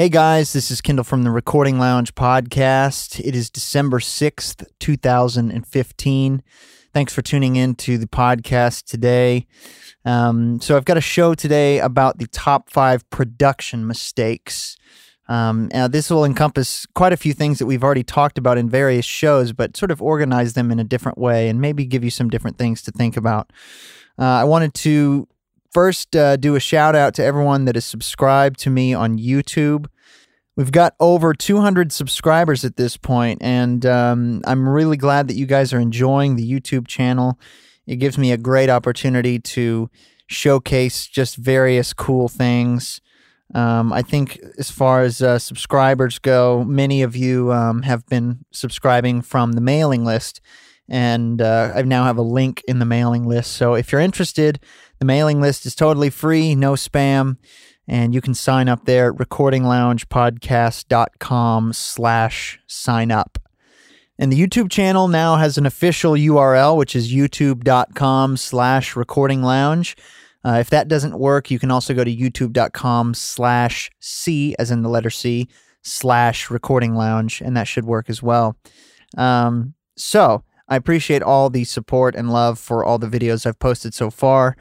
Hey guys, this is Kendall from the Recording Lounge podcast. It is December 6th, 2015. Thanks for tuning in to the podcast today. Um, so, I've got a show today about the top five production mistakes. Um, now, this will encompass quite a few things that we've already talked about in various shows, but sort of organize them in a different way and maybe give you some different things to think about. Uh, I wanted to first uh, do a shout out to everyone that is subscribed to me on YouTube. We've got over 200 subscribers at this point, and um, I'm really glad that you guys are enjoying the YouTube channel. It gives me a great opportunity to showcase just various cool things. Um, I think, as far as uh, subscribers go, many of you um, have been subscribing from the mailing list, and uh, I now have a link in the mailing list. So if you're interested, the mailing list is totally free, no spam, and you can sign up there at recordingloungepodcast.com slash sign up. And the YouTube channel now has an official URL, which is youtube.com slash recording lounge. Uh, if that doesn't work, you can also go to youtube.com slash C, as in the letter C, slash recording lounge, and that should work as well. Um, so I appreciate all the support and love for all the videos I've posted so far.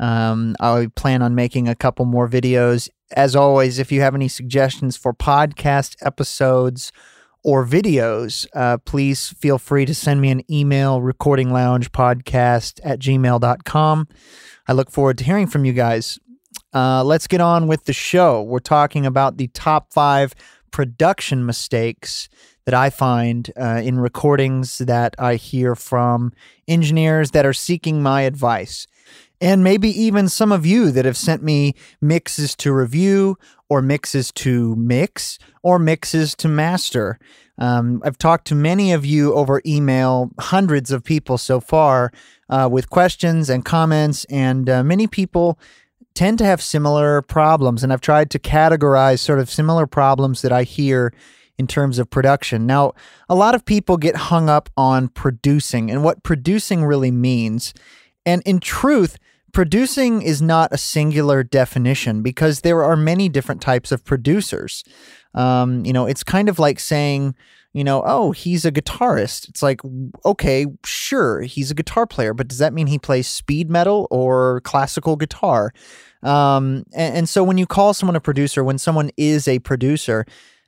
Um, I plan on making a couple more videos. As always, if you have any suggestions for podcast episodes or videos, uh, please feel free to send me an email, recordingloungepodcast at gmail.com. I look forward to hearing from you guys. Uh, let's get on with the show. We're talking about the top five production mistakes that I find uh, in recordings that I hear from engineers that are seeking my advice and maybe even some of you that have sent me mixes to review or mixes to mix or mixes to master. Um, I've talked to many of you over email, hundreds of people so far, uh, with questions and comments, and uh, many people tend to have similar problems. And I've tried to categorize sort of similar problems that I hear in terms of production. Now, a lot of people get hung up on producing and what producing really means. And in truth, producing is not a singular definition because there are many different types of producers. Um, you know, it's kind of like saying, you know, oh, he's a guitarist. It's like, okay, sure, he's a guitar player, but does that mean he plays speed metal or classical guitar? Um, and, and, so when you call someone a producer, when someone is a producer,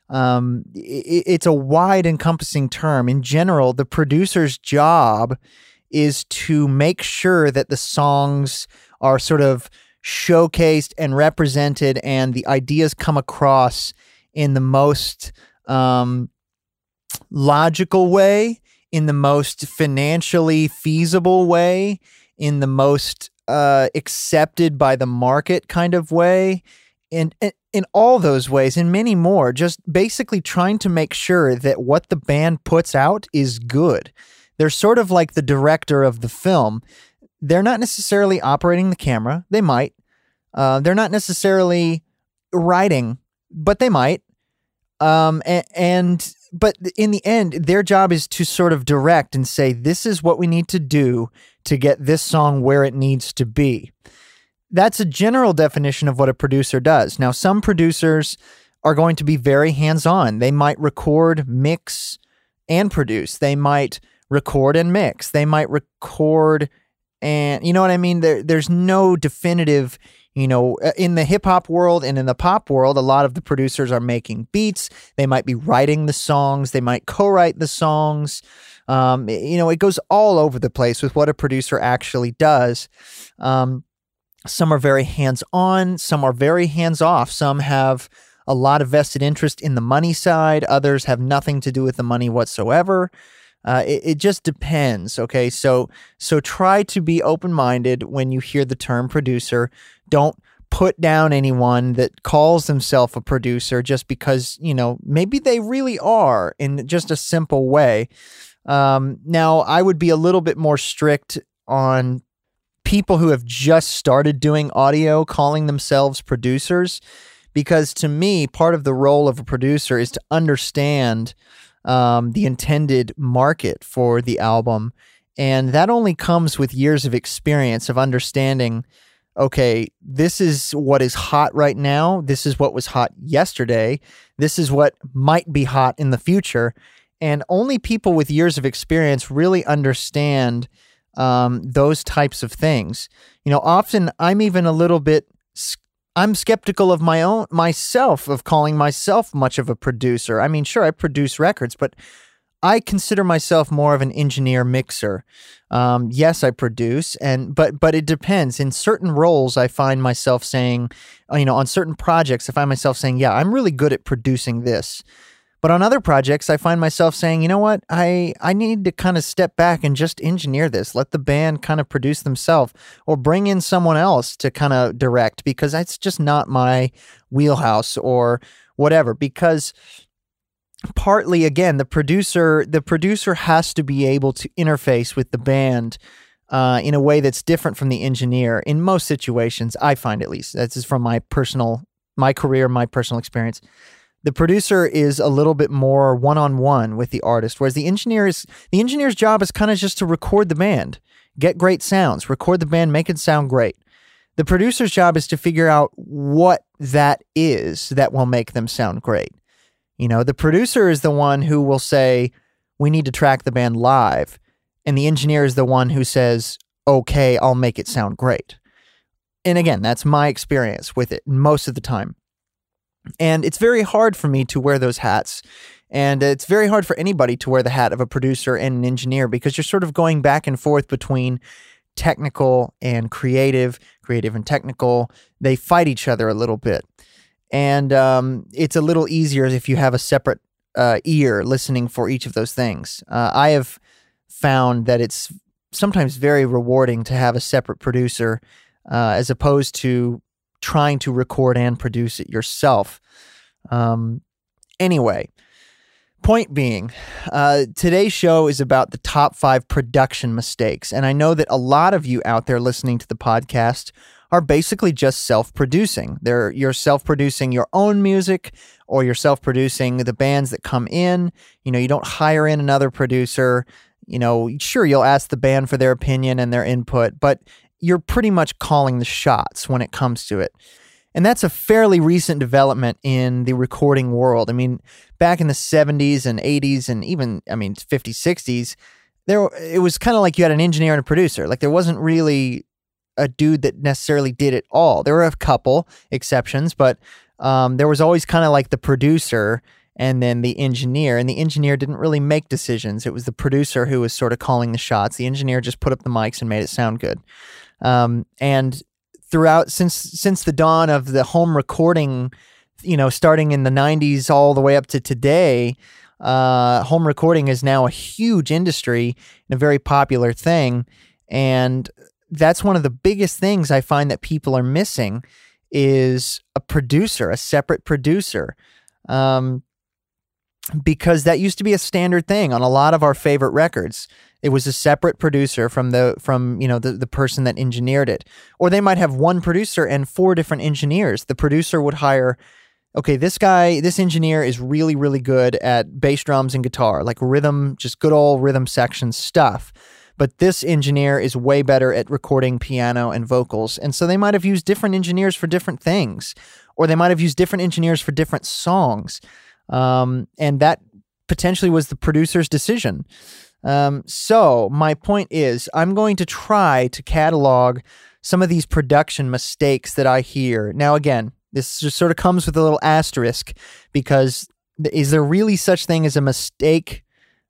um, it, it's a wide encompassing term. In general, the producer's job is to make sure that the songs are sort of showcased and represented and the ideas come across in the most um, logical way, in the most financially feasible way, in the most uh, accepted by the market kind of way. and, in, in all those ways and many more, just basically trying to make sure that what the band puts out is good. They're sort of like the director of the film. They're not necessarily operating the camera. They might. Uh, they're not necessarily writing, but they might. Um, and, and but in the end, their job is to sort of direct and say, "This is what we need to do to get this song where it needs to be." That's a general definition of what a producer does. Now, some producers are going to be very hands-on. They might record, mix, and produce. They might record and mix. They might record and you know what I mean? There there's no definitive, you know, uh, in the hip hop world and in the pop world, a lot of the producers are making beats. They might be writing the songs, they might co-write the songs. Um, you know, it goes all over the place with what a producer actually does. Um, some are very hands on, some are very hands off. Some have a lot of vested interest in the money side, others have nothing to do with the money whatsoever. Uh, it, it just depends. Okay, so so try to be open minded when you hear the term producer. Don't put down anyone that calls themselves a producer just because you know maybe they really are in just a simple way. Um, now, I would be a little bit more strict on people who have just started doing audio calling themselves producers because to me part of the role of a producer is to understand um, the intended market for the album. And that only comes with years of experience of understanding okay, this is what is hot right now. This is what was hot yesterday. This is what might be hot in the future. And only people with years of experience really understand um, those types of things. You know, often I'm even a little bit. I'm skeptical of my own myself of calling myself much of a producer. I mean, sure, I produce records, but I consider myself more of an engineer mixer. Um, yes, I produce, and but but it depends. In certain roles, I find myself saying, uh, you know, on certain projects, I find myself saying, "Yeah, I'm really good at producing this." But on other projects, I find myself saying, you know what, I, I need to kind of step back and just engineer this. Let the band kind of produce themselves or bring in someone else to kind of direct because it's just not my wheelhouse or whatever. Because partly again the producer the producer has to be able to interface with the band uh, in a way that's different from the engineer in most situations i find at least that's just from my personal my career my personal experience the producer is a little bit more one-on-one with the artist whereas the engineer is the engineer's job is kind of just to record the band get great sounds record the band make it sound great. The producer's job is to figure out what that is that will make them sound great. You know the producer is the one who will say we need to track the band live and the engineer is the one who says okay i'll make it sound great. And again that's my experience with it most of the time and it's very hard for me to wear those hats. And it's very hard for anybody to wear the hat of a producer and an engineer because you're sort of going back and forth between technical and creative, creative and technical. They fight each other a little bit. And um, it's a little easier if you have a separate uh, ear listening for each of those things. Uh, I have found that it's sometimes very rewarding to have a separate producer uh, as opposed to trying to record and produce it yourself. Um, anyway, point being, uh, today's show is about the top five production mistakes. And I know that a lot of you out there listening to the podcast are basically just self-producing. You're self-producing your own music or you're self-producing the bands that come in. You know, you don't hire in another producer. You know, sure you'll ask the band for their opinion and their input, but you're pretty much calling the shots when it comes to it. And that's a fairly recent development in the recording world. I mean, back in the 70s and 80s and even I mean 50s, 60s, there it was kind of like you had an engineer and a producer. Like there wasn't really a dude that necessarily did it all. There were a couple exceptions, but um, there was always kind of like the producer and then the engineer. And the engineer didn't really make decisions. It was the producer who was sort of calling the shots. The engineer just put up the mics and made it sound good. Um, and throughout since since the dawn of the home recording, you know, starting in the '90s all the way up to today, uh, home recording is now a huge industry and a very popular thing. And that's one of the biggest things I find that people are missing is a producer, a separate producer. Um, because that used to be a standard thing on a lot of our favorite records. It was a separate producer from the from you know the, the person that engineered it. Or they might have one producer and four different engineers. The producer would hire okay, this guy, this engineer is really, really good at bass drums and guitar, like rhythm, just good old rhythm section stuff. But this engineer is way better at recording piano and vocals. And so they might have used different engineers for different things, or they might have used different engineers for different songs. Um, and that potentially was the producer's decision. Um, so, my point is, I'm going to try to catalog some of these production mistakes that I hear. Now, again, this just sort of comes with a little asterisk because is there really such thing as a mistake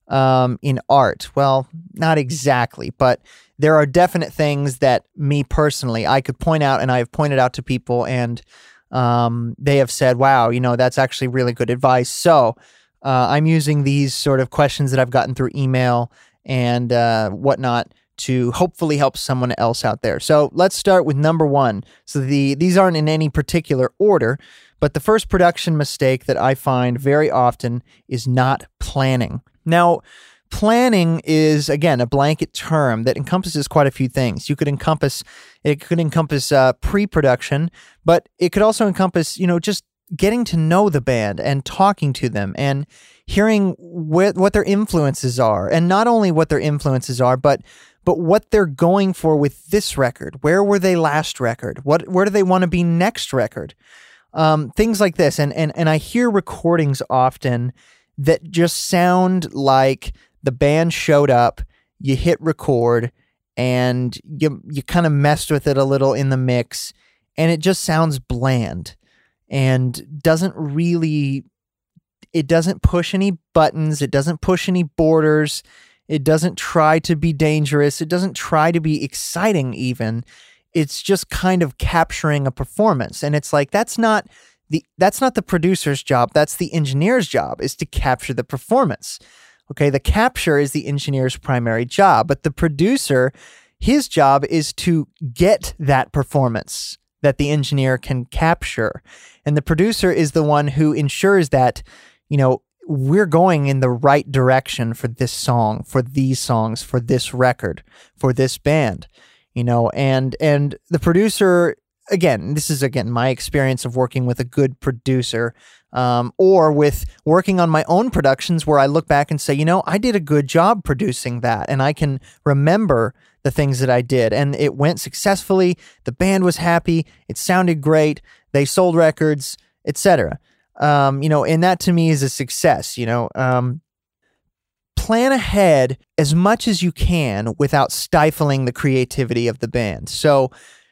um, in art? Well, not exactly, but there are definite things that me personally I could point out, and I have pointed out to people, and um, they have said, "Wow, you know, that's actually really good advice." So uh, I'm using these sort of questions that I've gotten through email and uh, whatnot to hopefully help someone else out there. So let's start with number one. So the these aren't in any particular order, but the first production mistake that I find very often is not planning. Now, planning is again a blanket term that encompasses quite a few things. You could encompass it could encompass uh, pre-production, but it could also encompass you know just getting to know the band and talking to them and hearing wh- what their influences are. And not only what their influences are but but what they're going for with this record. Where were they last record? What where do they want to be next record? Um, things like this. And and and I hear recordings often that just sound like the band showed up you hit record and you you kind of messed with it a little in the mix and it just sounds bland and doesn't really it doesn't push any buttons it doesn't push any borders it doesn't try to be dangerous it doesn't try to be exciting even. It's just kind of capturing a performance and it's like that's not the that's not the producer's job that's the engineer's job is to capture the performance. Okay the capture is the engineer's primary job but the producer his job is to get that performance that the engineer can capture. And the producer is the one who ensures that, you know, we're going in the right direction for this song, for these songs, for this record, for this band, you know, and and the producer again, this is again my experience of working with a good producer, um, or with working on my own productions where I look back and say, you know, I did a good job producing that, and I can remember the things that I did. And it went successfully. The band was happy. It sounded great. They sold records, etc. Um, you know, and that to me is a success. You know, um, plan ahead as much as you can without stifling the creativity of the band. So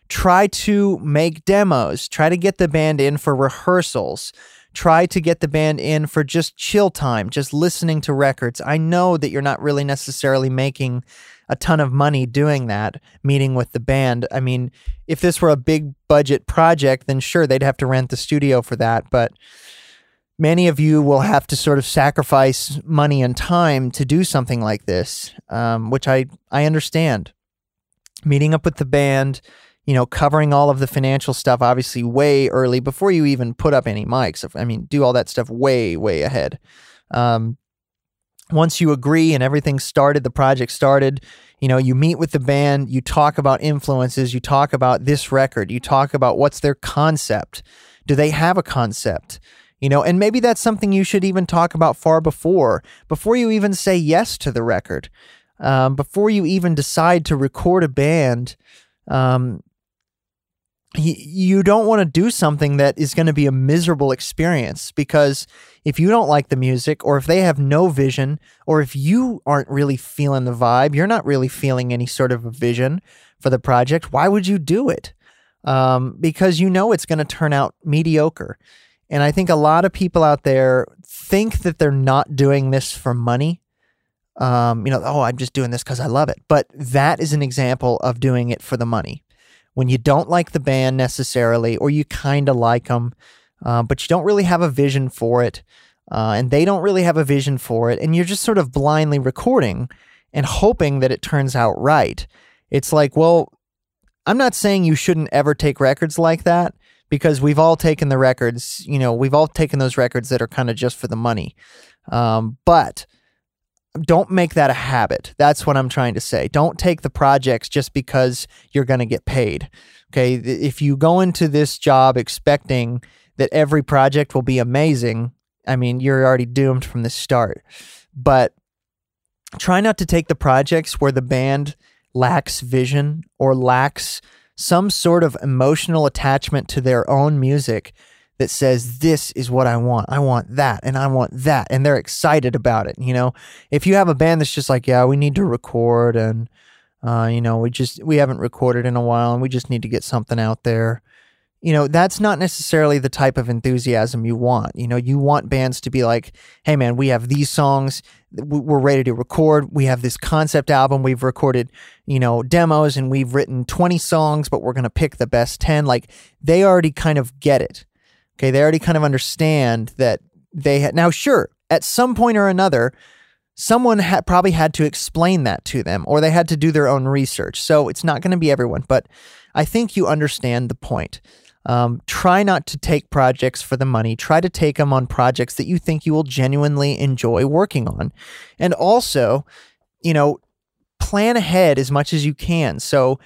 try to make demos, try to get the band in for rehearsals. Try to get the band in for just chill time, just listening to records. I know that you're not really necessarily making a ton of money doing that, meeting with the band. I mean, if this were a big budget project, then sure, they'd have to rent the studio for that. But many of you will have to sort of sacrifice money and time to do something like this, um, which I, I understand. Meeting up with the band, you know, covering all of the financial stuff, obviously, way early before you even put up any mics. I mean, do all that stuff way, way ahead. Um, once you agree and everything started, the project started, you know, you meet with the band, you talk about influences, you talk about this record, you talk about what's their concept. Do they have a concept? You know, and maybe that's something you should even talk about far before, before you even say yes to the record, um, before you even decide to record a band. Um, you don't want to do something that is going to be a miserable experience because if you don't like the music or if they have no vision or if you aren't really feeling the vibe you're not really feeling any sort of a vision for the project why would you do it? Um, because you know it's going to turn out mediocre. And i think a lot of people out there think that they're not doing this for money. Um, you know oh i'm just doing this because i love it. But that is an example of doing it for the money when you don't like the band necessarily, or you kind of like them, uh, but you don't really have a vision for it, uh, and they don't really have a vision for it, and you're just sort of blindly recording and hoping that it turns out right. It's like, well, I'm not saying you shouldn't ever take records like that because we've all taken the records, you know, we've all taken those records that are kind of just for the money. Um, but don't make that a habit. That's what I'm trying to say. Don't take the projects just because you're going to get paid. Okay. If you go into this job expecting that every project will be amazing, I mean, you're already doomed from the start. But try not to take the projects where the band lacks vision or lacks some sort of emotional attachment to their own music that says this is what I want. I want that and I want that and they're excited about it, you know. If you have a band that's just like, yeah, we need to record and uh, you know, we just we haven't recorded in a while and we just need to get something out there. You know, that's not necessarily the type of enthusiasm you want. You know, you want bands to be like, "Hey man, we have these songs, we're ready to record. We have this concept album. We've recorded, you know, demos and we've written 20 songs, but we're going to pick the best 10." Like they already kind of get it Okay, they already kind of understand that they had. Now, sure, at some point or another, someone had probably had to explain that to them, or they had to do their own research. So it's not going to be everyone, but I think you understand the point. Um, try not to take projects for the money. Try to take them on projects that you think you will genuinely enjoy working on. And also, you know, plan ahead as much as you can. So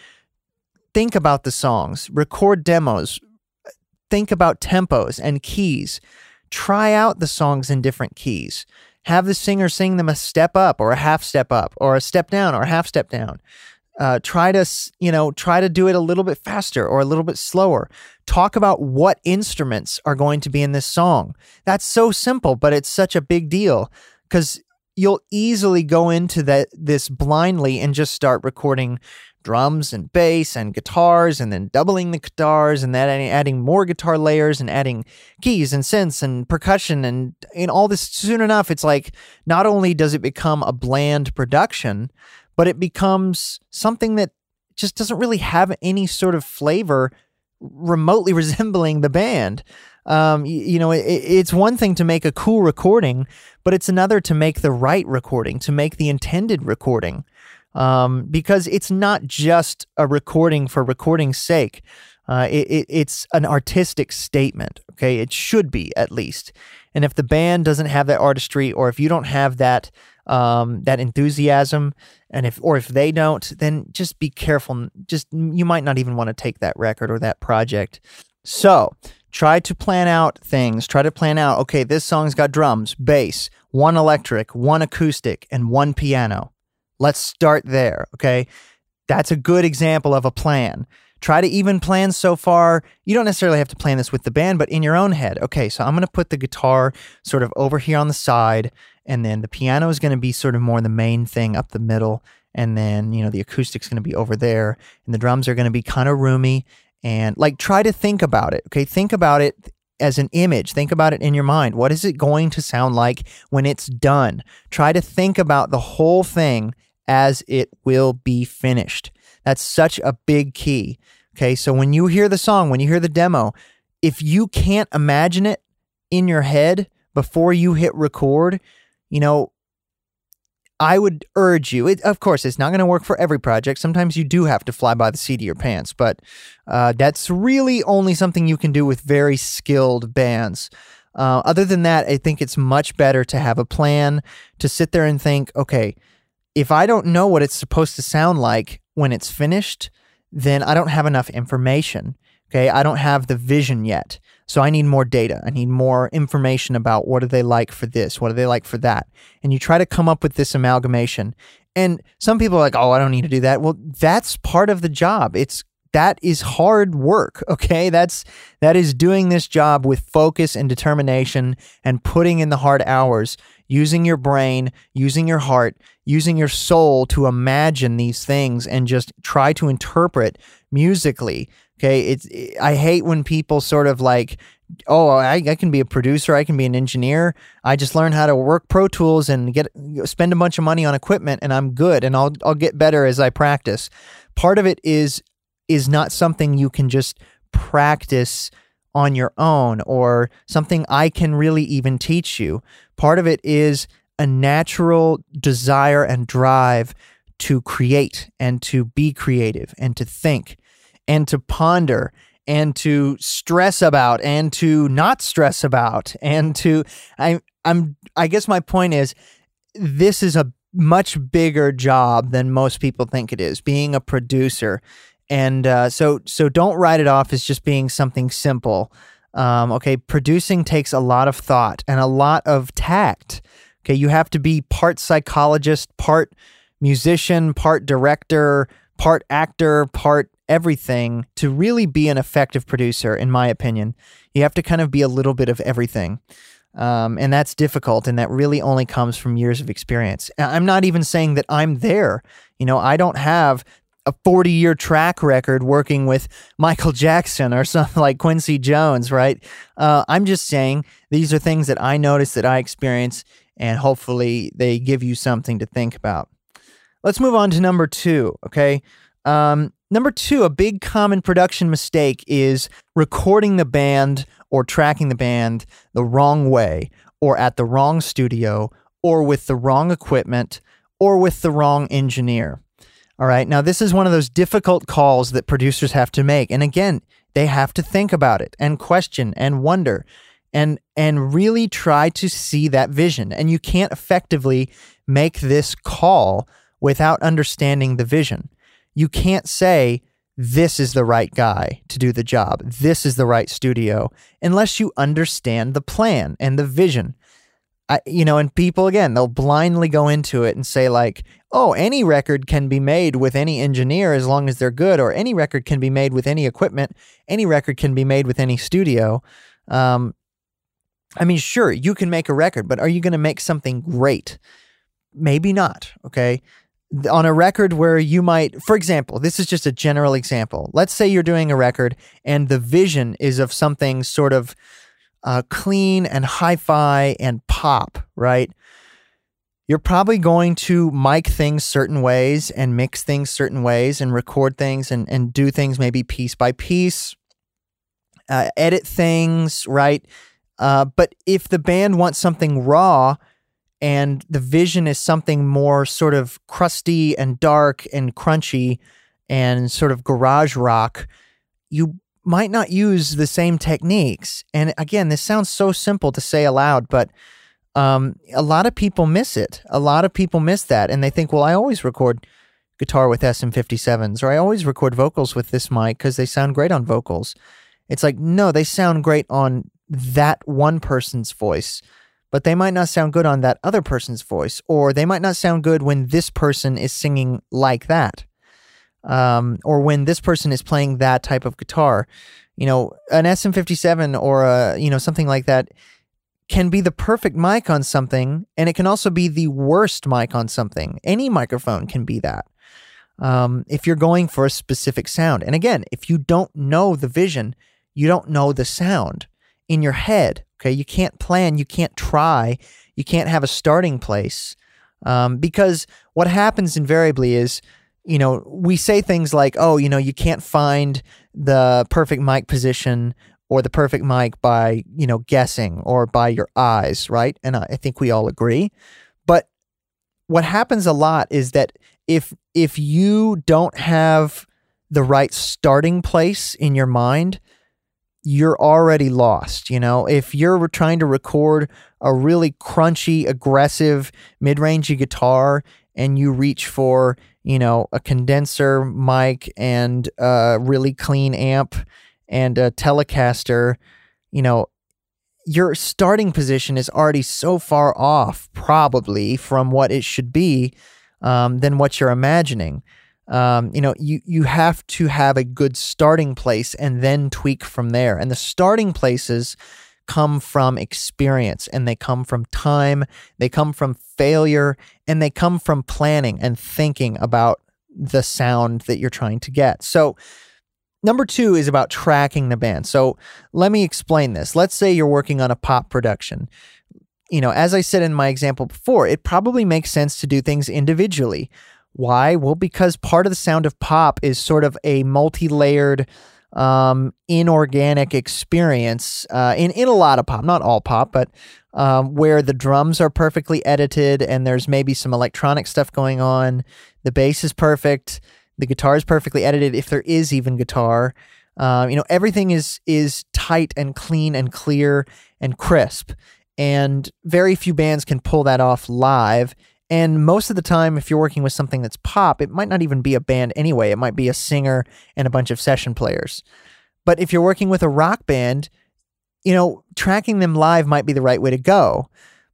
think about the songs, record demos, think about tempos and keys. Try out the songs in different keys. Have the singer sing them a step up or a half step up or a step down or a half step down. Uh, try to you know try to do it a little bit faster or a little bit slower talk about what instruments are going to be in this song that's so simple but it's such a big deal because you'll easily go into that this blindly and just start recording drums and bass and guitars and then doubling the guitars and then adding more guitar layers and adding keys and synths and percussion and in all this soon enough it's like not only does it become a bland production but it becomes something that just doesn't really have any sort of flavor remotely resembling the band. Um, you, you know, it, it's one thing to make a cool recording, but it's another to make the right recording, to make the intended recording. Um, because it's not just a recording for recording's sake. Uh, it, it, it's an artistic statement. Okay, it should be at least. And if the band doesn't have that artistry, or if you don't have that um, that enthusiasm, and if or if they don't, then just be careful. Just you might not even want to take that record or that project. So try to plan out things. Try to plan out. Okay, this song's got drums, bass, one electric, one acoustic, and one piano. Let's start there. Okay, that's a good example of a plan try to even plan so far. You don't necessarily have to plan this with the band, but in your own head. Okay, so I'm going to put the guitar sort of over here on the side, and then the piano is going to be sort of more the main thing up the middle, and then, you know, the acoustic's going to be over there, and the drums are going to be kind of roomy. And like, try to think about it. Okay, think about it as an image. Think about it in your mind. What is it going to sound like when it's done? Try to think about the whole thing as it will be finished. That's such a big key. Okay. So when you hear the song, when you hear the demo, if you can't imagine it in your head before you hit record, you know, I would urge you. It, of course, it's not going to work for every project. Sometimes you do have to fly by the seat of your pants, but uh, that's really only something you can do with very skilled bands. Uh, other than that, I think it's much better to have a plan to sit there and think, okay, if I don't know what it's supposed to sound like when it's finished, then I don't have enough information. Okay. I don't have the vision yet. So I need more data. I need more information about what do they like for this? What do they like for that? And you try to come up with this amalgamation. And some people are like, oh, I don't need to do that. Well, that's part of the job. It's that is hard work okay that's that is doing this job with focus and determination and putting in the hard hours using your brain using your heart using your soul to imagine these things and just try to interpret musically okay? It's i hate when people sort of like oh I, I can be a producer i can be an engineer i just learn how to work pro tools and get spend a bunch of money on equipment and i'm good and i'll i'll get better as i practice. Part of it is is not something you can just practice on your own or something I can really even teach you. Part of it is a natural desire and drive to create and to be creative and to think and to ponder and to stress about and to not stress about and to I I'm I guess my point is this is a much bigger job than most people think it is being a producer and uh, so so don't write it off as just being something simple. Um, okay, producing takes a lot of thought and a lot of tact. Okay, you have to be part psychologist, part musician, part director, part actor, part everything to really be an effective producer, in my opinion. You have to kind of be a little bit of everything. Um, and that's difficult, and that really only comes from years of experience. I'm not even saying that I'm there. You know, I don't have a 40 year track record working with Michael Jackson or something like Quincy Jones, right? Uh, I'm just saying these are things that I notice that I experience, and hopefully they give you something to think about. Let's move on to number two, okay? Um, number two, a big common production mistake is recording the band or tracking the band the wrong way, or at the wrong studio, or with the wrong equipment, or with the wrong engineer. All right. Now, this is one of those difficult calls that producers have to make. And again, they have to think about it and question and wonder and and really try to see that vision. And you can't effectively make this call without understanding the vision. You can't say this is the right guy to do the job. This is the right studio, unless you understand the plan and the vision. I, you know, and people again, they'll blindly go into it and say like, "Oh, any record can be made with any engineer as long as they're good, or any record can be made with any equipment. Any record can be made with any studio." Um, I mean, sure, you can make a record, but are you going to make something great? Maybe not. Okay on a record where you might, for example, this is just a general example. Let's say you're doing a record and the vision is of something sort of uh, clean and hi fi and pop, right? You're probably going to mic things certain ways and mix things certain ways and record things and, and do things maybe piece by piece, uh, edit things, right? Uh, but if the band wants something raw, and the vision is something more sort of crusty and dark and crunchy and sort of garage rock, you might not use the same techniques. And again, this sounds so simple to say aloud, but um, a lot of people miss it. A lot of people miss that, and they think, well, I always record guitar with SM57s, or I always record vocals with this mic because they sound great on vocals. It's like, no, they sound great on that one person's voice but they might not sound good on that other person's voice, or they might not sound good when this person is singing like that, um, or when this person is playing that type of guitar. You know, an SM57 or a you know something like that can be the perfect mic on something, and it can also be the worst mic on something. Any microphone can be that. Um, if you're going for a specific sound, and again, if you don't know the vision, you don't know the sound in your head. Okay. You can't plan, you can't try, you can't have a starting place. Um, because what happens invariably is, you know, we say things like, oh, you know, you can't find the perfect mic position or the perfect mic by, you know, guessing or by your eyes, right? And I think we all agree. But what happens a lot is that if if you don't have the right starting place in your mind, you're already lost. You know, if you're trying to record a really crunchy, aggressive, mid rangey guitar and you reach for, you know, a condenser mic and a really clean amp and a Telecaster, you know, your starting position is already so far off, probably from what it should be, um, than what you're imagining um, you know, you you have to have a good starting place and then tweak from there. And the starting places come from experience and they come from time, they come from failure, and they come from planning and thinking about the sound that you're trying to get. So, number two is about tracking the band. So, let me explain this. Let's say you're working on a pop production. You know, as I said in my example before, it probably makes sense to do things individually. Why? Well, because part of the sound of pop is sort of a multi layered, um, inorganic experience uh, in, in a lot of pop, not all pop, but um, where the drums are perfectly edited and there's maybe some electronic stuff going on. The bass is perfect. The guitar is perfectly edited, if there is even guitar. Um, you know, everything is is tight and clean and clear and crisp. And very few bands can pull that off live. And most of the time, if you're working with something that's pop, it might not even be a band anyway. It might be a singer and a bunch of session players. But if you're working with a rock band, you know, tracking them live might be the right way to go.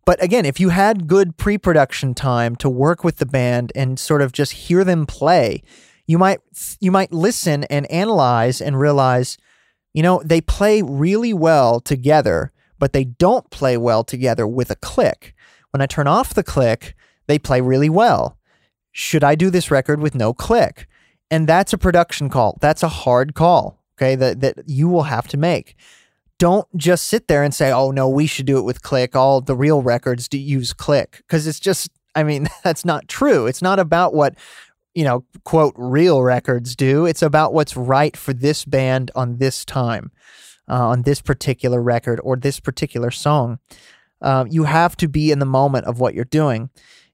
But again, if you had good pre production time to work with the band and sort of just hear them play, you might you might listen and analyze and realize, you know, they play really well together, but they don't play well together with a click. When I turn off the click, they play really well. Should I do this record with no click? And that's a production call. That's a hard call, okay, that, that you will have to make. Don't just sit there and say, oh, no, we should do it with click. All the real records do use click. Because it's just, I mean, that's not true. It's not about what, you know, quote, real records do. It's about what's right for this band on this time, uh, on this particular record or this particular song. Um, you have to be in the moment of what you're doing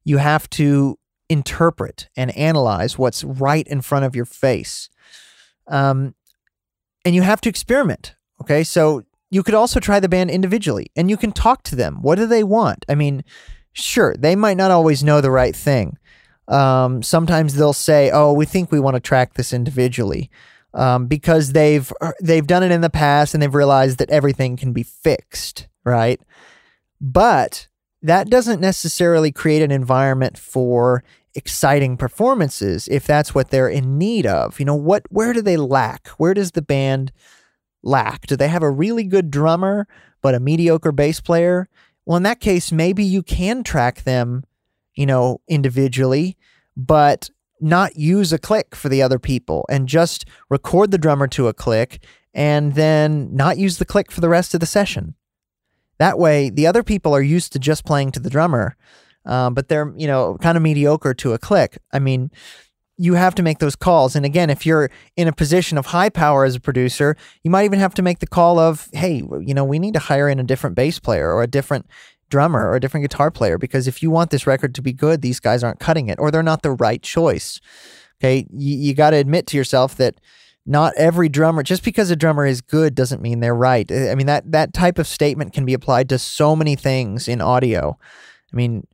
you have to interpret and analyze what's right in front of your face. Um, and you have to experiment. Okay. So you could also try the band individually and you can talk to them. What do they want? I mean, sure, they might not always know the right thing. Um, sometimes they'll say, oh, we think we want to track this individually. um, because they've uh, they've done it in the past and they've realized that everything can be fixed, right? But that doesn't necessarily create an environment for exciting performances if that's what they're in need of. You know, what where do they lack? Where does the band lack? Do they have a really good drummer but a mediocre bass player? Well, in that case, maybe you can track them, you know, individually, but not use a click for the other people and just record the drummer to a click and then not use the click for the rest of the session. That way, the other people are used to just playing to the drummer, um, but they're, you know, kind of mediocre to a click. I mean, you have to make those calls. And again, if you're in a position of high power as a producer, you might even have to make the call of, hey, you know, we need to hire in a different bass player or a different drummer or a different guitar player because if you want this record to be good, these guys aren't cutting it or they're not the right choice. Okay. You, you got to admit to yourself that not every drummer, just because a drummer is good doesn't mean they're right. I mean, that, that type of statement can be applied to so many things in audio. I mean,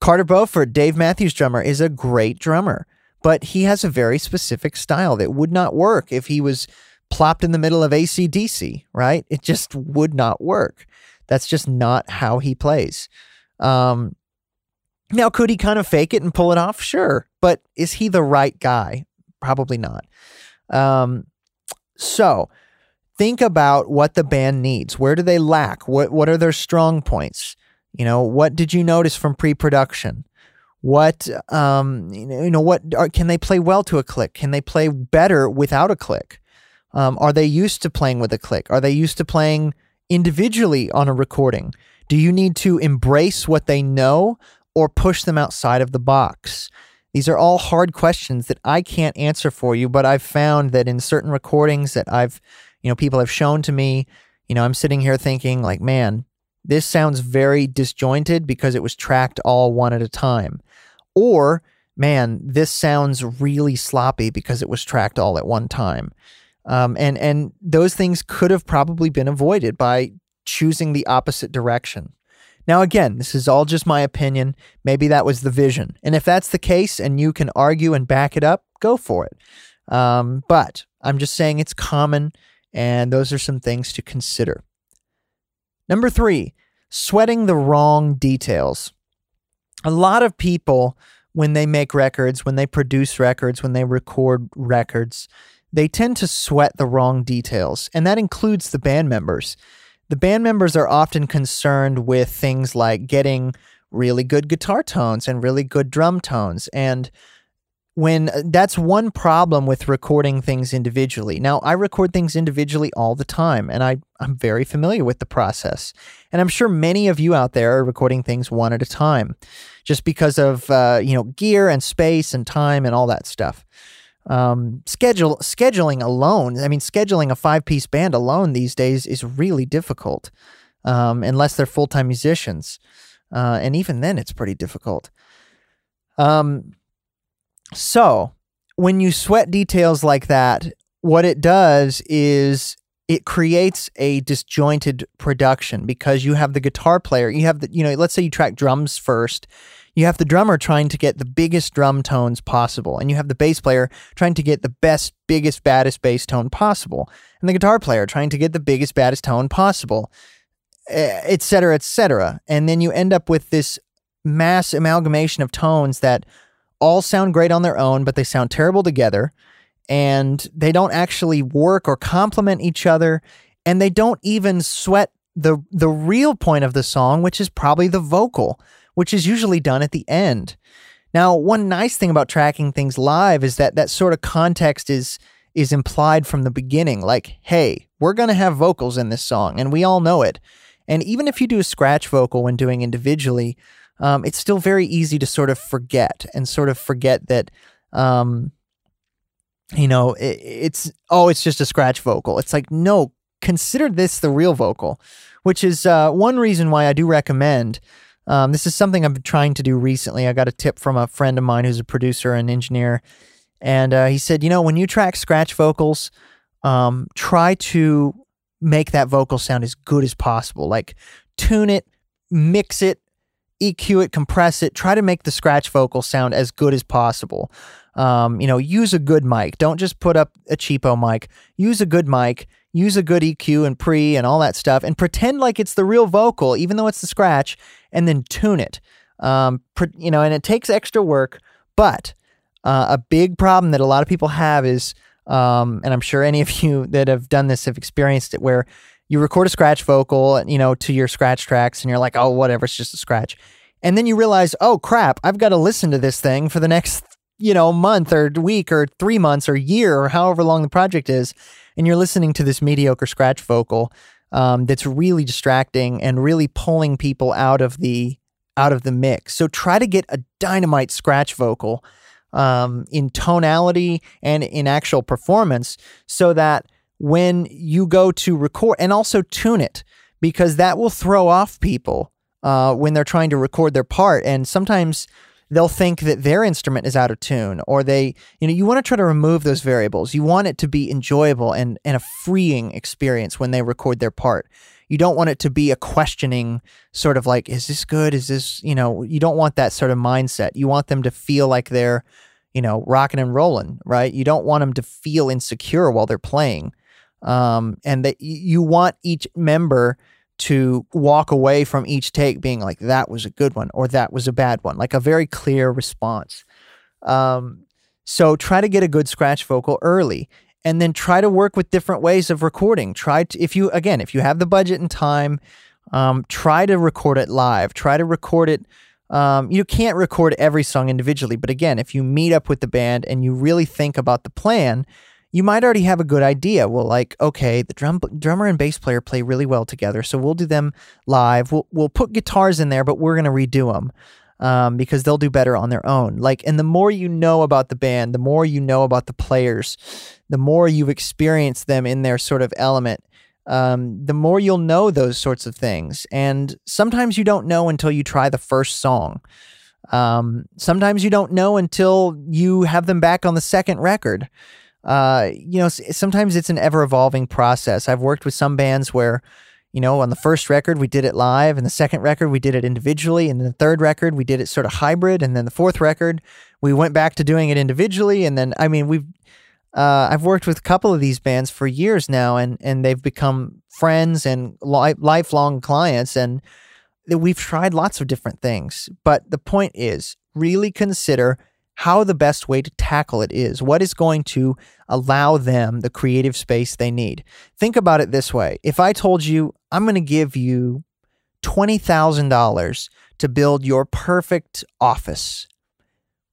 Carter Beauford, Dave Matthews drummer, is a great drummer, but he has a very specific style that would not work if he was plopped in the middle of ACDC, right? It just would not work. That's just not how he plays. Um, now, could he kind of fake it and pull it off? Sure. But is he the right guy? Probably not. Um, so think about what the band needs. Where do they lack? What, what are their strong points? You know, what did you notice from pre production? What, um, you know, what are, can they play well to a click? Can they play better without a click? Um, are they used to playing with a click? Are they used to playing individually on a recording? Do you need to embrace what they know or push them outside of the box? These are all hard questions that I can't answer for you, but I've found that in certain recordings that I've, you know, people have shown to me, you know, I'm sitting here thinking, like, man, this sounds very disjointed because it was tracked all one at a time. Or, man, this sounds really sloppy because it was tracked all at one time. Um, and and those things could have probably been avoided by choosing the opposite direction. Now, again, this is all just my opinion. Maybe that was the vision, and if that's the case, and you can argue and back it up, go for it. Um, but I'm just saying it's common, and those are some things to consider. Number three, sweating the wrong details. A lot of people, when they make records, when they produce records, when they record records, they tend to sweat the wrong details, and that includes the band members. The band members are often concerned with things like getting really good guitar tones and really good drum tones. And when uh, that's one problem with recording things individually. Now, I record things individually all the time, and I, I'm very familiar with the process. And I'm sure many of you out there are recording things one at a time just because of uh, you know gear and space and time and all that stuff um, schedule scheduling alone. I mean, scheduling a five piece band alone these days is really difficult, um, unless they're full time musicians, uh, and even then, it's pretty difficult. Um, so when you sweat details like that, what it does is it creates a disjointed production because you have the guitar player, you have the, you know, let's say you track drums first you have the drummer trying to get the biggest drum tones possible, and you have the bass player trying to get the best, biggest, baddest bass tone possible, and the guitar player trying to get the biggest, baddest tone possible, etc., etc. And then you end up with this mass amalgamation of tones that all sound great on their own, but they sound terrible together, and they don't actually work or complement each other, and they don't even sweat the the real point of the song, which is probably the vocal which is usually done at the end. Now, one nice thing about tracking things live is that that sort of context is is implied from the beginning like, hey, we're going to have vocals in this song and we all know it. And even if you do a scratch vocal when doing individually, um, it's still very easy to sort of forget and sort of forget that um, you know, it, it's oh, it's just a scratch vocal. It's like no, consider this the real vocal, which is uh, one reason why I do recommend um, this is something I've been trying to do recently. I got a tip from a friend of mine who's a producer and engineer, and uh, he said, you know, when you track scratch vocals, um, try to make that vocal sound as good as possible. Like tune it, mix it, EQ it, compress it, try to make the scratch vocal sound as good as possible. Um, you know, use a good mic. Don't just put up a cheapo mic. Use a good mic. Use a good EQ and pre and all that stuff, and pretend like it's the real vocal, even though it's the scratch, and then tune it. Um, pre- you know, and it takes extra work, but uh, a big problem that a lot of people have is, um, and I'm sure any of you that have done this have experienced it, where you record a scratch vocal, you know, to your scratch tracks, and you're like, oh, whatever, it's just a scratch. And then you realize, oh crap, I've got to listen to this thing for the next you know, month or week or three months or year or however long the project is, and you're listening to this mediocre scratch vocal um, that's really distracting and really pulling people out of the out of the mix. So try to get a dynamite scratch vocal um, in tonality and in actual performance, so that when you go to record and also tune it because that will throw off people uh, when they're trying to record their part and sometimes they'll think that their instrument is out of tune or they you know you want to try to remove those variables. You want it to be enjoyable and and a freeing experience when they record their part. You don't want it to be a questioning sort of like is this good? Is this you know you don't want that sort of mindset. You want them to feel like they're you know rocking and rolling right? You don't want them to feel insecure while they're playing. Um, and that you want each member to walk away from each take being like that was a good one or that was a bad one like a very clear response. Um, so try to get a good scratch vocal early and then try to work with different ways of recording. Try to if you again if you have the budget and time um, try to record it live. Try to record it um, you can't record every song individually but again if you meet up with the band and you really think about the plan you might already have a good idea. Well, like, okay, the drum drummer and bass player play really well together, so we'll do them live. We'll we'll put guitars in there, but we're gonna redo them um, because they'll do better on their own. Like, and the more you know about the band, the more you know about the players, the more you've experienced them in their sort of element. Um, the more you'll know those sorts of things. And sometimes you don't know until you try the first song. Um, sometimes you don't know until you have them back on the second record uh, you know, sometimes it's an ever evolving process. I've worked with some bands where, you know, on the first record we did it live, and the second record we did it individually, and the third record we did it sort of hybrid, and then the fourth record we went back to doing it individually, and then I mean we've uh, I've worked with a couple of these bands for years now, and and they've become friends and li- lifelong clients, and we've tried lots of different things. But the point is, really consider how the best way to tackle it is, what is going to allow them the creative space they need. Think about it this way if I told you, I'm going to give you $20,000 to build your perfect office,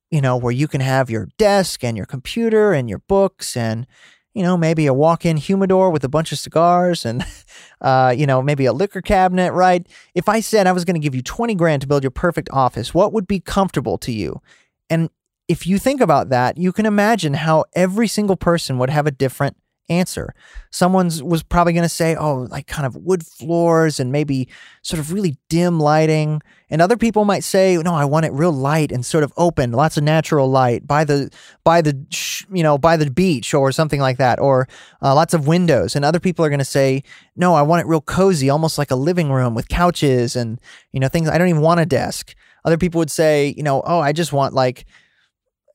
you know, where you can have your desk and your computer and your books and you know, maybe a walk-in humidor with a bunch of cigars and, uh, you know, maybe a liquor cabinet, right? If I said I was going to give you 20 grand to build your perfect office, what would be comfortable to you? And if you think about that, you can imagine how every single person would have a different answer. Someone's was probably going to say, "Oh, like kind of wood floors and maybe sort of really dim lighting." And other people might say, "No, I want it real light and sort of open, lots of natural light by the by the you know by the beach or something like that, or uh, lots of windows." And other people are going to say, "No, I want it real cozy, almost like a living room with couches and you know things. I don't even want a desk." Other people would say, "You know, oh, I just want like."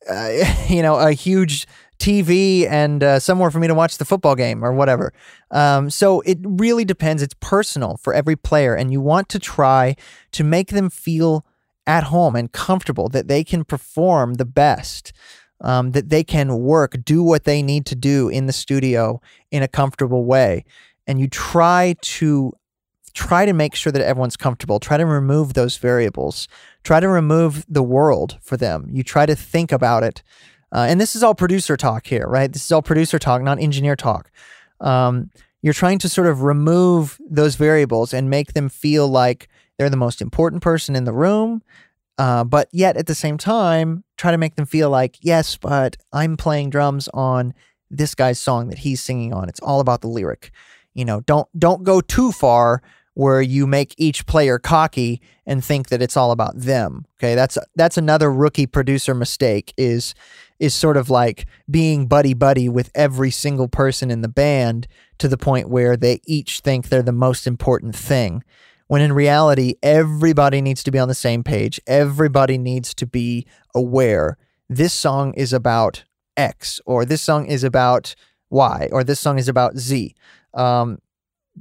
Uh, you know, a huge TV and uh, somewhere for me to watch the football game or whatever. Um, so it really depends. It's personal for every player, and you want to try to make them feel at home and comfortable that they can perform the best. Um, that they can work, do what they need to do in the studio in a comfortable way. And you try to try to make sure that everyone's comfortable. Try to remove those variables. Try to remove the world for them. You try to think about it. Uh, and this is all producer talk here, right? This is all producer talk, not engineer talk. Um, you're trying to sort of remove those variables and make them feel like they're the most important person in the room. Uh, but yet at the same time, try to make them feel like, yes, but I'm playing drums on this guy's song that he's singing on. It's all about the lyric. You know, don't don't go too far where you make each player cocky and think that it's all about them. Okay, that's that's another rookie producer mistake is is sort of like being buddy buddy with every single person in the band to the point where they each think they're the most important thing when in reality, everybody needs to be on the same page. Everybody needs to be aware this song is about X, or this song is about Y, or this song is about Z. Um,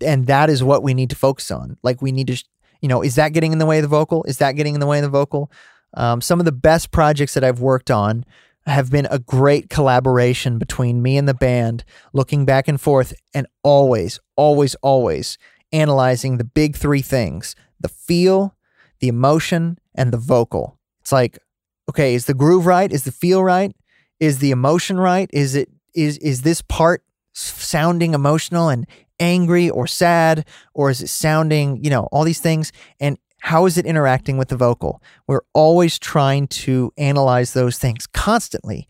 and that is what we need to focus on. Like, we need to, you know, is that getting in the way of the vocal? Is that getting in the way of the vocal? Um, some of the best projects that I've worked on have been a great collaboration between me and the band, looking back and forth and always, always, always analyzing the big three things the feel, the emotion, and the vocal. It's like, okay, is the groove right? Is the feel right? Is the emotion right? Is it is is this part sounding emotional and angry or sad or is it sounding, you know, all these things and how is it interacting with the vocal? We're always trying to analyze those things constantly.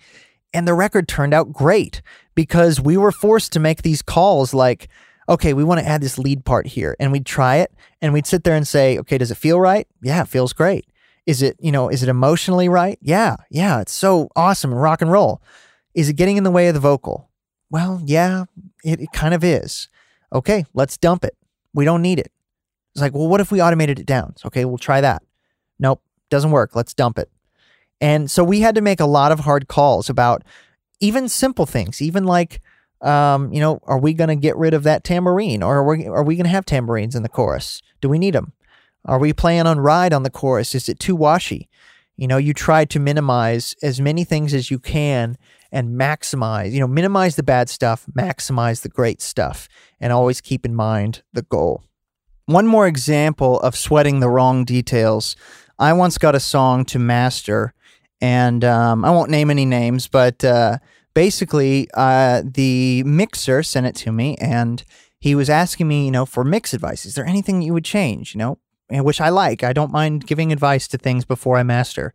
And the record turned out great because we were forced to make these calls like, okay, we want to add this lead part here. And we'd try it and we'd sit there and say, okay, does it feel right? Yeah, it feels great. Is it, you know, is it emotionally right? Yeah, yeah, it's so awesome and rock and roll. Is it getting in the way of the vocal? Well, yeah, it, it kind of is. Okay, let's dump it. We don't need it. It's like, well, what if we automated it down? Okay, we'll try that. Nope, doesn't work. Let's dump it. And so we had to make a lot of hard calls about even simple things, even like, um, you know, are we going to get rid of that tambourine or are we, are we going to have tambourines in the chorus? Do we need them? Are we playing on ride on the chorus? Is it too washy? You know, you try to minimize as many things as you can and maximize, you know, minimize the bad stuff, maximize the great stuff, and always keep in mind the goal. One more example of sweating the wrong details. I once got a song to master, and um, I won't name any names, but uh, basically, uh, the mixer sent it to me, and he was asking me, you know, for mix advice. Is there anything you would change? You know, which I like. I don't mind giving advice to things before I master.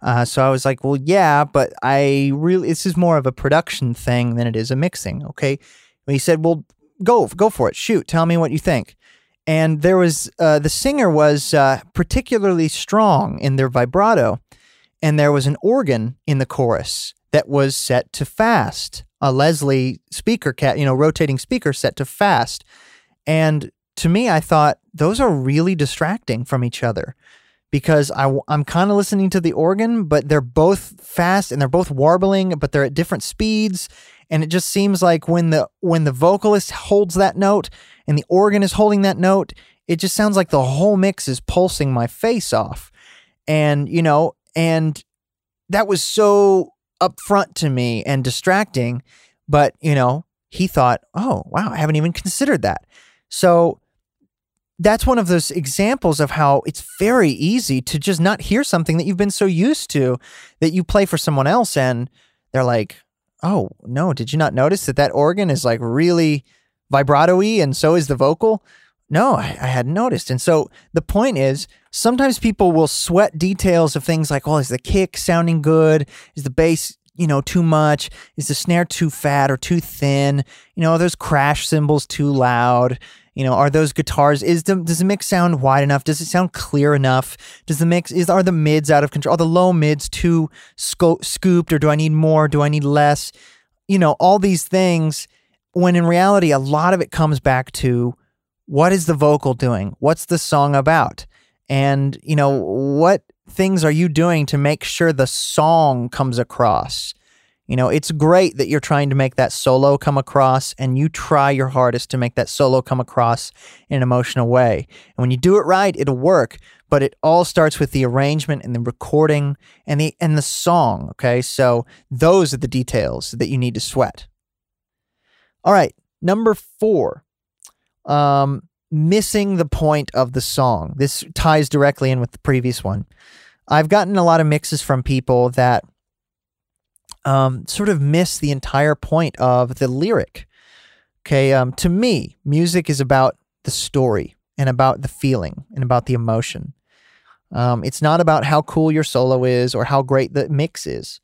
Uh, so I was like, well, yeah, but I really, this is more of a production thing than it is a mixing. Okay. And he said, well, go, go for it. Shoot. Tell me what you think. And there was, uh, the singer was uh, particularly strong in their vibrato. And there was an organ in the chorus that was set to fast, a Leslie speaker cab, you know, rotating speaker set to fast. And to me, I thought those are really distracting from each other because I, I'm kind of listening to the organ, but they're both fast and they're both warbling, but they're at different speeds. And it just seems like when the when the vocalist holds that note and the organ is holding that note, it just sounds like the whole mix is pulsing my face off. And you know, and that was so upfront to me and distracting. But you know, he thought, oh wow, I haven't even considered that. So that's one of those examples of how it's very easy to just not hear something that you've been so used to that you play for someone else and they're like, "Oh, no, did you not notice that that organ is like really vibrato-y and so is the vocal?" No, I, I, hadn't noticed. And so the point is, sometimes people will sweat details of things like, "Well, is the kick sounding good? Is the bass you know, too much? Is the snare too fat or too thin? You know, are those crash cymbals too loud? You know, are those guitars? Is the does the mix sound wide enough? Does it sound clear enough? Does the mix is are the mids out of control? Are the low mids too sco- scooped, or do I need more? Do I need less? You know, all these things. When in reality, a lot of it comes back to what is the vocal doing? What's the song about? And you know, what things are you doing to make sure the song comes across? You know, it's great that you're trying to make that solo come across and you try your hardest to make that solo come across in an emotional way. And when you do it right, it'll work, but it all starts with the arrangement and the recording and the and the song, okay? So those are the details that you need to sweat. All right, number 4. Um missing the point of the song. This ties directly in with the previous one. I've gotten a lot of mixes from people that um, sort of miss the entire point of the lyric. Okay, um, to me, music is about the story and about the feeling and about the emotion. Um, it's not about how cool your solo is or how great the mix is.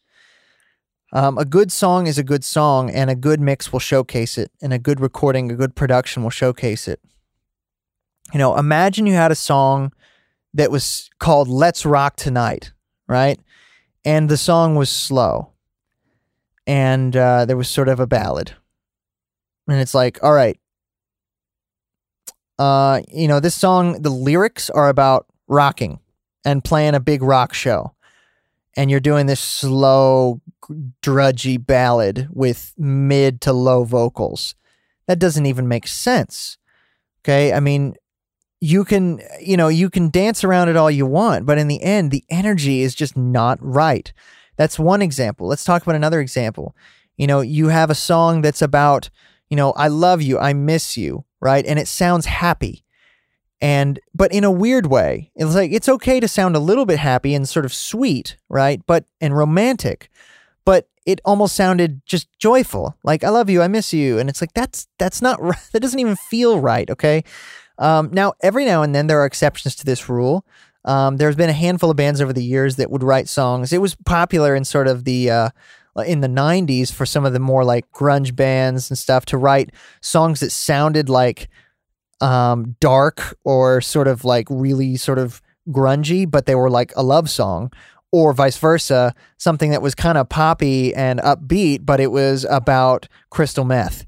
Um, a good song is a good song, and a good mix will showcase it, and a good recording, a good production will showcase it. You know, imagine you had a song that was called Let's Rock Tonight, right? And the song was slow and uh, there was sort of a ballad. And it's like, all right, uh, you know, this song, the lyrics are about rocking and playing a big rock show. And you're doing this slow, drudgy ballad with mid to low vocals. That doesn't even make sense. Okay. I mean, you can, you know, you can dance around it all you want, but in the end, the energy is just not right. That's one example. Let's talk about another example. You know, you have a song that's about, you know, I love you, I miss you, right? And it sounds happy. And, but in a weird way, it's like it's okay to sound a little bit happy and sort of sweet, right? But, and romantic, but it almost sounded just joyful. Like, I love you, I miss you. And it's like, that's, that's not, that doesn't even feel right, okay? Um, now, every now and then there are exceptions to this rule. Um, there's been a handful of bands over the years that would write songs. It was popular in sort of the uh, in the 90s for some of the more like grunge bands and stuff to write songs that sounded like um, dark or sort of like really sort of grungy, but they were like a love song, or vice versa, something that was kind of poppy and upbeat, but it was about crystal meth.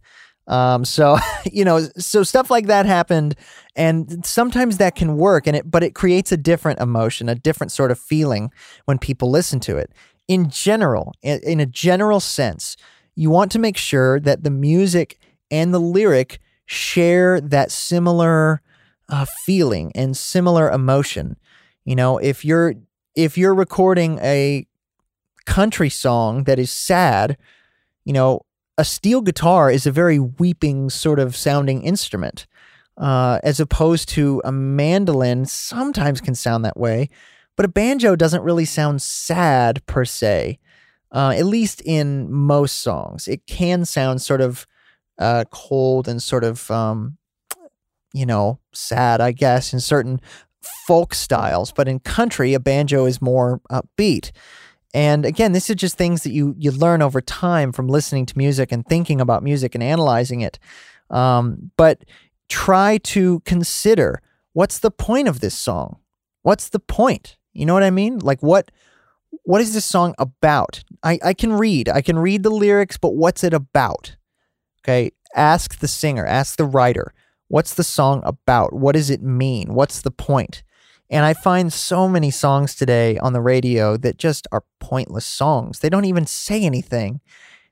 Um, so you know, so stuff like that happened, and sometimes that can work, and it but it creates a different emotion, a different sort of feeling when people listen to it. In general, in, a general sense, you want to make sure that the music and the lyric share that similar uh, feeling and similar emotion. You know, if you're if you're recording a country song that is sad, you know, a steel guitar is a very weeping sort of sounding instrument, uh, as opposed to a mandolin. Sometimes can sound that way, but a banjo doesn't really sound sad per se. Uh, at least in most songs, it can sound sort of uh, cold and sort of, um, you know, sad, I guess, in certain folk styles. But in country, a banjo is more upbeat. And again, this is just things that you you learn over time from listening to music and thinking about music and analyzing it. Um, but try to consider what's the point of this song? What's the point? You know what I mean? Like what what is this song about? I, I can read. I can read the lyrics, but what's it about? Okay. Ask the singer, ask the writer. What's the song about? What does it mean? What's the point? And I find so many songs today on the radio that just are pointless songs. They don't even say anything.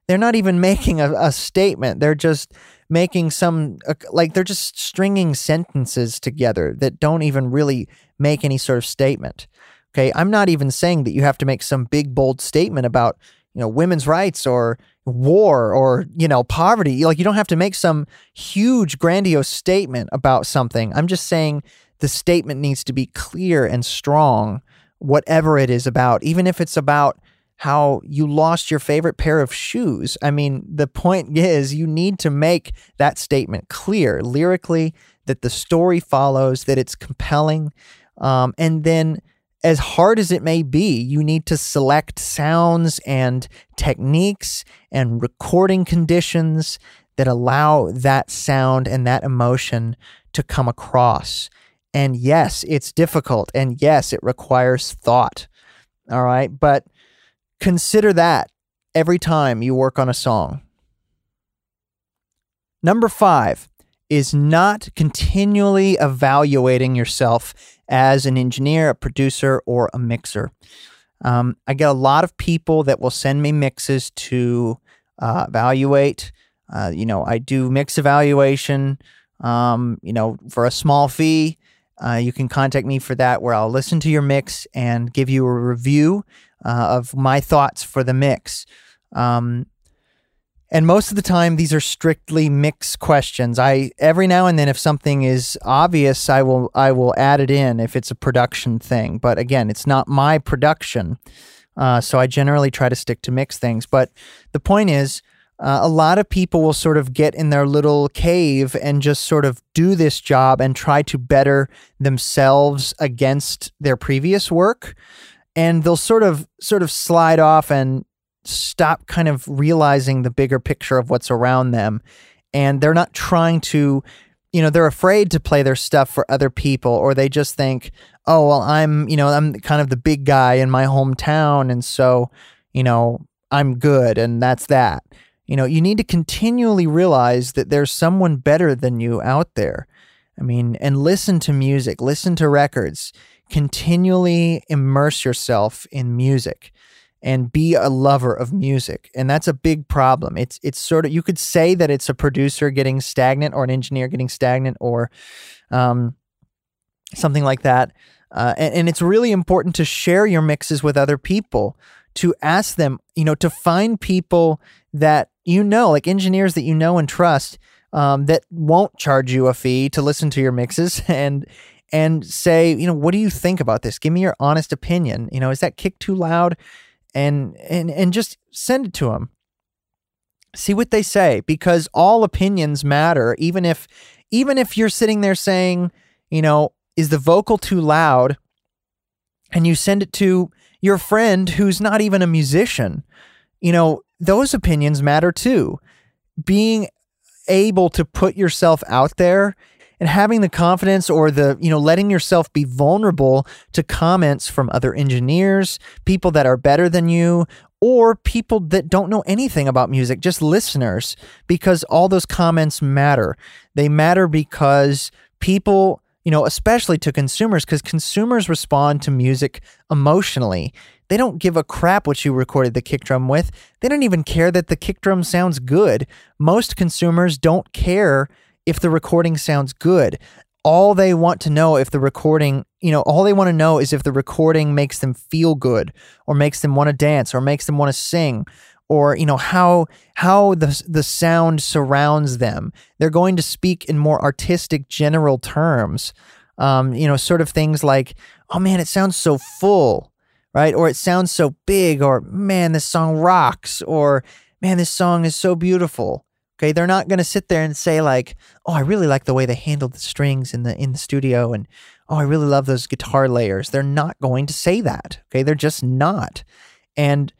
They're not even making a, a statement. They're just making some, uh, like, they're just stringing sentences together that don't even really make any sort of statement. Okay. I'm not even saying that you have to make some big, bold statement about, you know, women's rights or war or, you know, poverty. Like, you don't have to make some huge, grandiose statement about something. I'm just saying the statement needs to be clear and strong, whatever it is about, even if it's about how you lost your favorite pair of shoes. I mean, the point is you need to make that statement clear lyrically, that the story follows, that it's compelling. Um, and then, as hard as it may be, you need to select sounds and techniques and recording conditions that allow that sound and that emotion to come across. And yes, it's difficult. And yes, it requires thought. All right. But consider that every time you work on a song. Number five is not continually evaluating yourself as an engineer, a producer, or a mixer. Um, I get a lot of people that will send me mixes to uh, evaluate. Uh, you know, I do mix evaluation, um, you know, for a small fee. Uh, you can contact me for that, where I'll listen to your mix and give you a review uh, of my thoughts for the mix. Um, and most of the time, these are strictly mix questions. I every now and then, if something is obvious, I will I will add it in if it's a production thing. But again, it's not my production, uh, so I generally try to stick to mix things. But the point is, uh, a lot of people will sort of get in their little cave and just sort of do this job and try to better themselves against their previous work. And they'll sort of sort of slide off and stop kind of realizing the bigger picture of what's around them. And they're not trying to you know they're afraid to play their stuff for other people or they just think oh well i'm you know i'm kind of the big guy in my hometown and so you know i'm good and that's that you know, you need to continually realize that there's someone better than you out there. I mean, and listen to music, listen to records, continually immerse yourself in music and be a lover of music. And that's a big problem. It's it's sort of you could say that it's a producer getting stagnant or an engineer getting stagnant or um, something like that. Uh, and, and it's really important to share your mixes with other people, to ask them, you know, to find people that you know, like engineers that you know and trust, um, that won't charge you a fee to listen to your mixes and and say, you know, what do you think about this? Give me your honest opinion. You know, is that kick too loud? And and and just send it to them. See what they say because all opinions matter. Even if even if you're sitting there saying, you know, is the vocal too loud? And you send it to your friend who's not even a musician. You know, those opinions matter too. Being able to put yourself out there and having the confidence or the, you know, letting yourself be vulnerable to comments from other engineers, people that are better than you, or people that don't know anything about music, just listeners, because all those comments matter. They matter because people, you know, especially to consumers, because consumers respond to music emotionally. They don't give a crap what you recorded the kick drum with. They don't even care that the kick drum sounds good. Most consumers don't care if the recording sounds good. All they want to know if the recording, you know, all they want to know is if the recording makes them feel good or makes them want to dance or makes them want to sing or you know how how the the sound surrounds them. They're going to speak in more artistic general terms. Um, you know, sort of things like, "Oh man, it sounds so full." right? Or it sounds so big, or man, this song rocks, or man, this song is so beautiful. Okay, they're not going to sit there and say like, "Oh, I really like the way they handled the strings in the in the studio," and "Oh, I really love those guitar layers." They're not going to say that. Okay, they're just not. And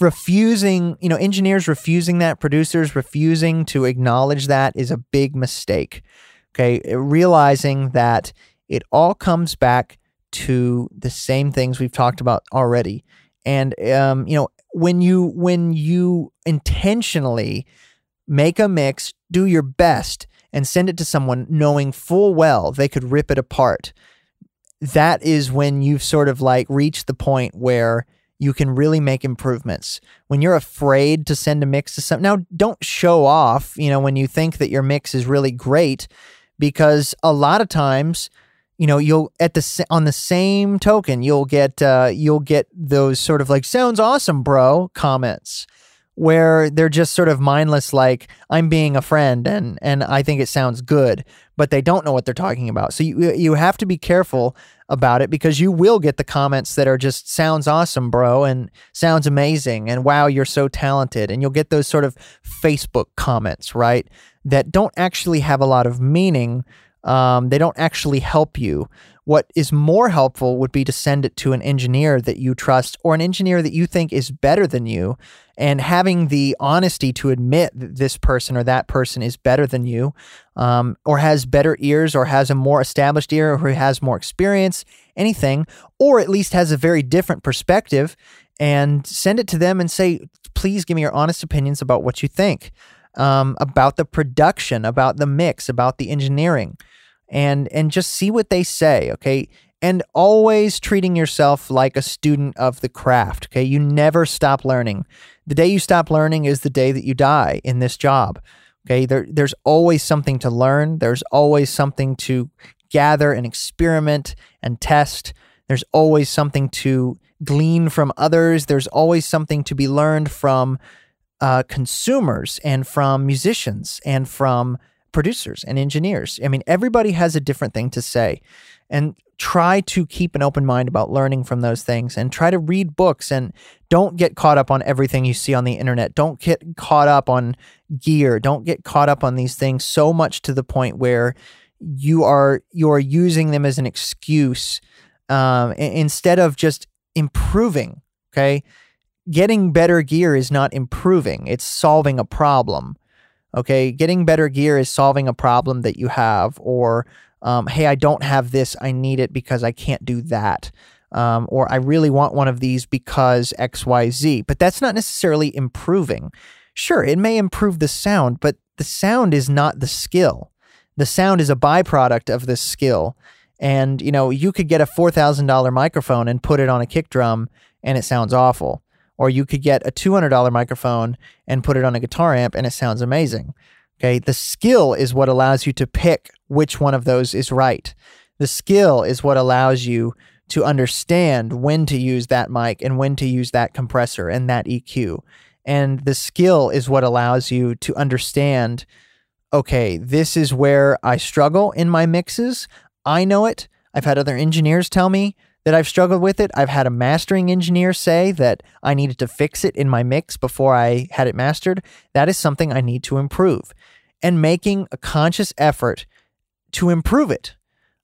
refusing, you know, engineers refusing that, producers refusing to acknowledge that is a big mistake. Okay, realizing that it all comes back to the same things we've talked about already. And um, you know, when you when you intentionally make a mix, do your best and send it to someone knowing full well they could rip it apart. That is when you've sort of like reached the point where you can really make improvements. When you're afraid to send a mix to some now don't show off, you know, when you think that your mix is really great because a lot of times you know you'll at the on the same token you'll get uh, you'll get those sort of like sounds awesome bro comments where they're just sort of mindless like i'm being a friend and and i think it sounds good but they don't know what they're talking about so you you have to be careful about it because you will get the comments that are just sounds awesome bro and sounds amazing and wow you're so talented and you'll get those sort of facebook comments right that don't actually have a lot of meaning um, they don't actually help you. What is more helpful would be to send it to an engineer that you trust or an engineer that you think is better than you and having the honesty to admit that this person or that person is better than you um, or has better ears or has a more established ear or has more experience, anything, or at least has a very different perspective and send it to them and say, please give me your honest opinions about what you think um, about the production, about the mix, about the engineering, and and just see what they say. Okay, and always treating yourself like a student of the craft. Okay, you never stop learning. The day you stop learning is the day that you die in this job. Okay, there, there's always something to learn. There's always something to gather and experiment and test. There's always something to glean from others. There's always something to be learned from uh, consumers and from musicians and from producers and engineers. I mean, everybody has a different thing to say. And try to keep an open mind about learning from those things and try to read books and don't get caught up on everything you see on the internet. Don't get caught up on gear. Don't get caught up on these things so much to the point where you are you are using them as an excuse um, instead of just improving. Okay, getting better gear is not improving, it's solving a problem. Okay, getting better gear is solving a problem that you have, or um, hey, I don't have this, I need it because I can't do that. Um, or I really want one of these because XYZ. But that's not necessarily improving. Sure, it may improve the sound, but the sound is not the skill. the sound is a byproduct of this skill. And, you know, you could get a $4,000 microphone and put it on a kick drum and it sounds awful. Or you could get a $200 microphone and put it on a guitar amp and it sounds amazing. Okay. The skill is what allows you to pick which one of those is right. The skill is what allows you to understand when to use that mic and when to use that compressor and that EQ. And the skill is what allows you to understand okay, this is where I struggle in my mixes. I know it. I've had other engineers tell me that I've struggled with it. I've had a mastering engineer say that I needed to fix it in my mix before I had it mastered. That is something I need to improve. And making a conscious effort to improve it.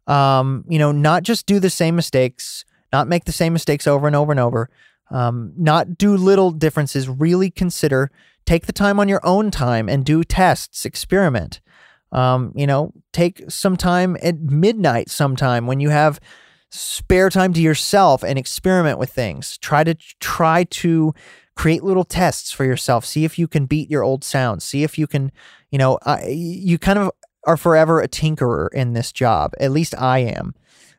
Um, you know, not just do the same mistakes, not make the same mistakes over and over and over, um, not do little differences, really consider, take the time on your own time and do tests, experiment. Um, you know, take some time at midnight sometime when you have spare time to yourself and experiment with things. Try to try to create little tests for yourself. See if you can beat your old sounds. See if you can, you know, you kind of are forever a tinkerer in this job. At least I am.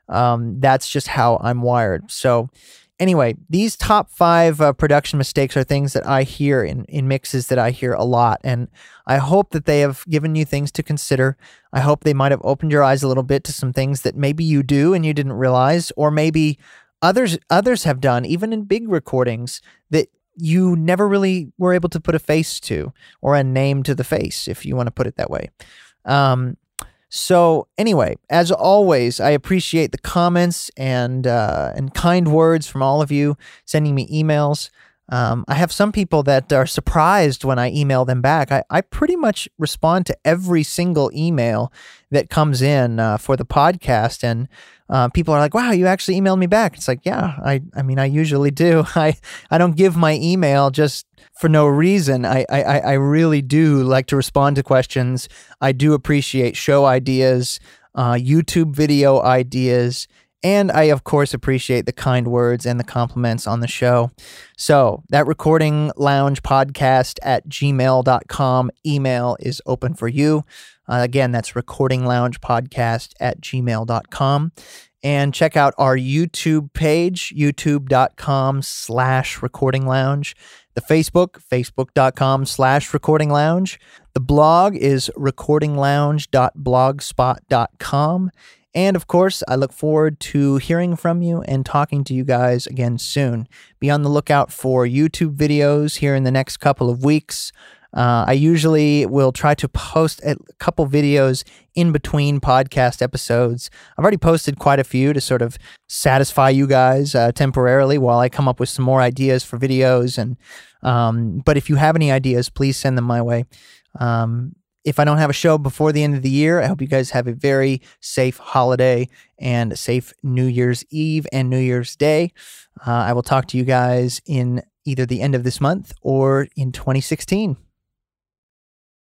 Um, that's just how I'm wired. So, anyway, these top five uh, production mistakes are things that I hear in, in mixes that I hear a lot. And I hope that they have given you things to consider. I hope they might have opened your eyes a little bit to some things that maybe you do and you didn't realize, or maybe others others have done, even in big recordings, that you never really were able to put a face to or a name to the face, if you want to put it that way. Um, so anyway, as always, I appreciate the comments and uh, and kind words from all of you sending me emails. Um, I have some people that are surprised when I email them back. I, I pretty much respond to every single email that comes in uh, for the podcast, and uh, people are like, "Wow, you actually emailed me back." It's like, yeah, I I mean, I usually do. I I don't give my email just for no reason. I I I really do like to respond to questions. I do appreciate show ideas, uh, YouTube video ideas and I, of course, appreciate the kind words and the compliments on the show. So, that recording lounge podcast at gmail.com email is open for you. Uh, again, that's recording lounge podcast at gmail.com. And check out our YouTube page, youtube.com slash recording lounge. The Facebook, facebook.com slash recording lounge. The blog is recordinglounge.blogspot.com. And of course, I look forward to hearing from you and talking to you guys again soon. Be on the lookout for YouTube videos here in the next couple of weeks. Uh, I usually will try to post a couple videos in between podcast episodes. I've already posted quite a few to sort of satisfy you guys uh, temporarily while I come up with some more ideas for videos. And um, but if you have any ideas, please send them my way. Um, if I don't have a show before the end of the year, I hope you guys have a very safe holiday and safe New Year's Eve and New Year's Day. Uh, I will talk to you guys in either the end of this month or in 2016.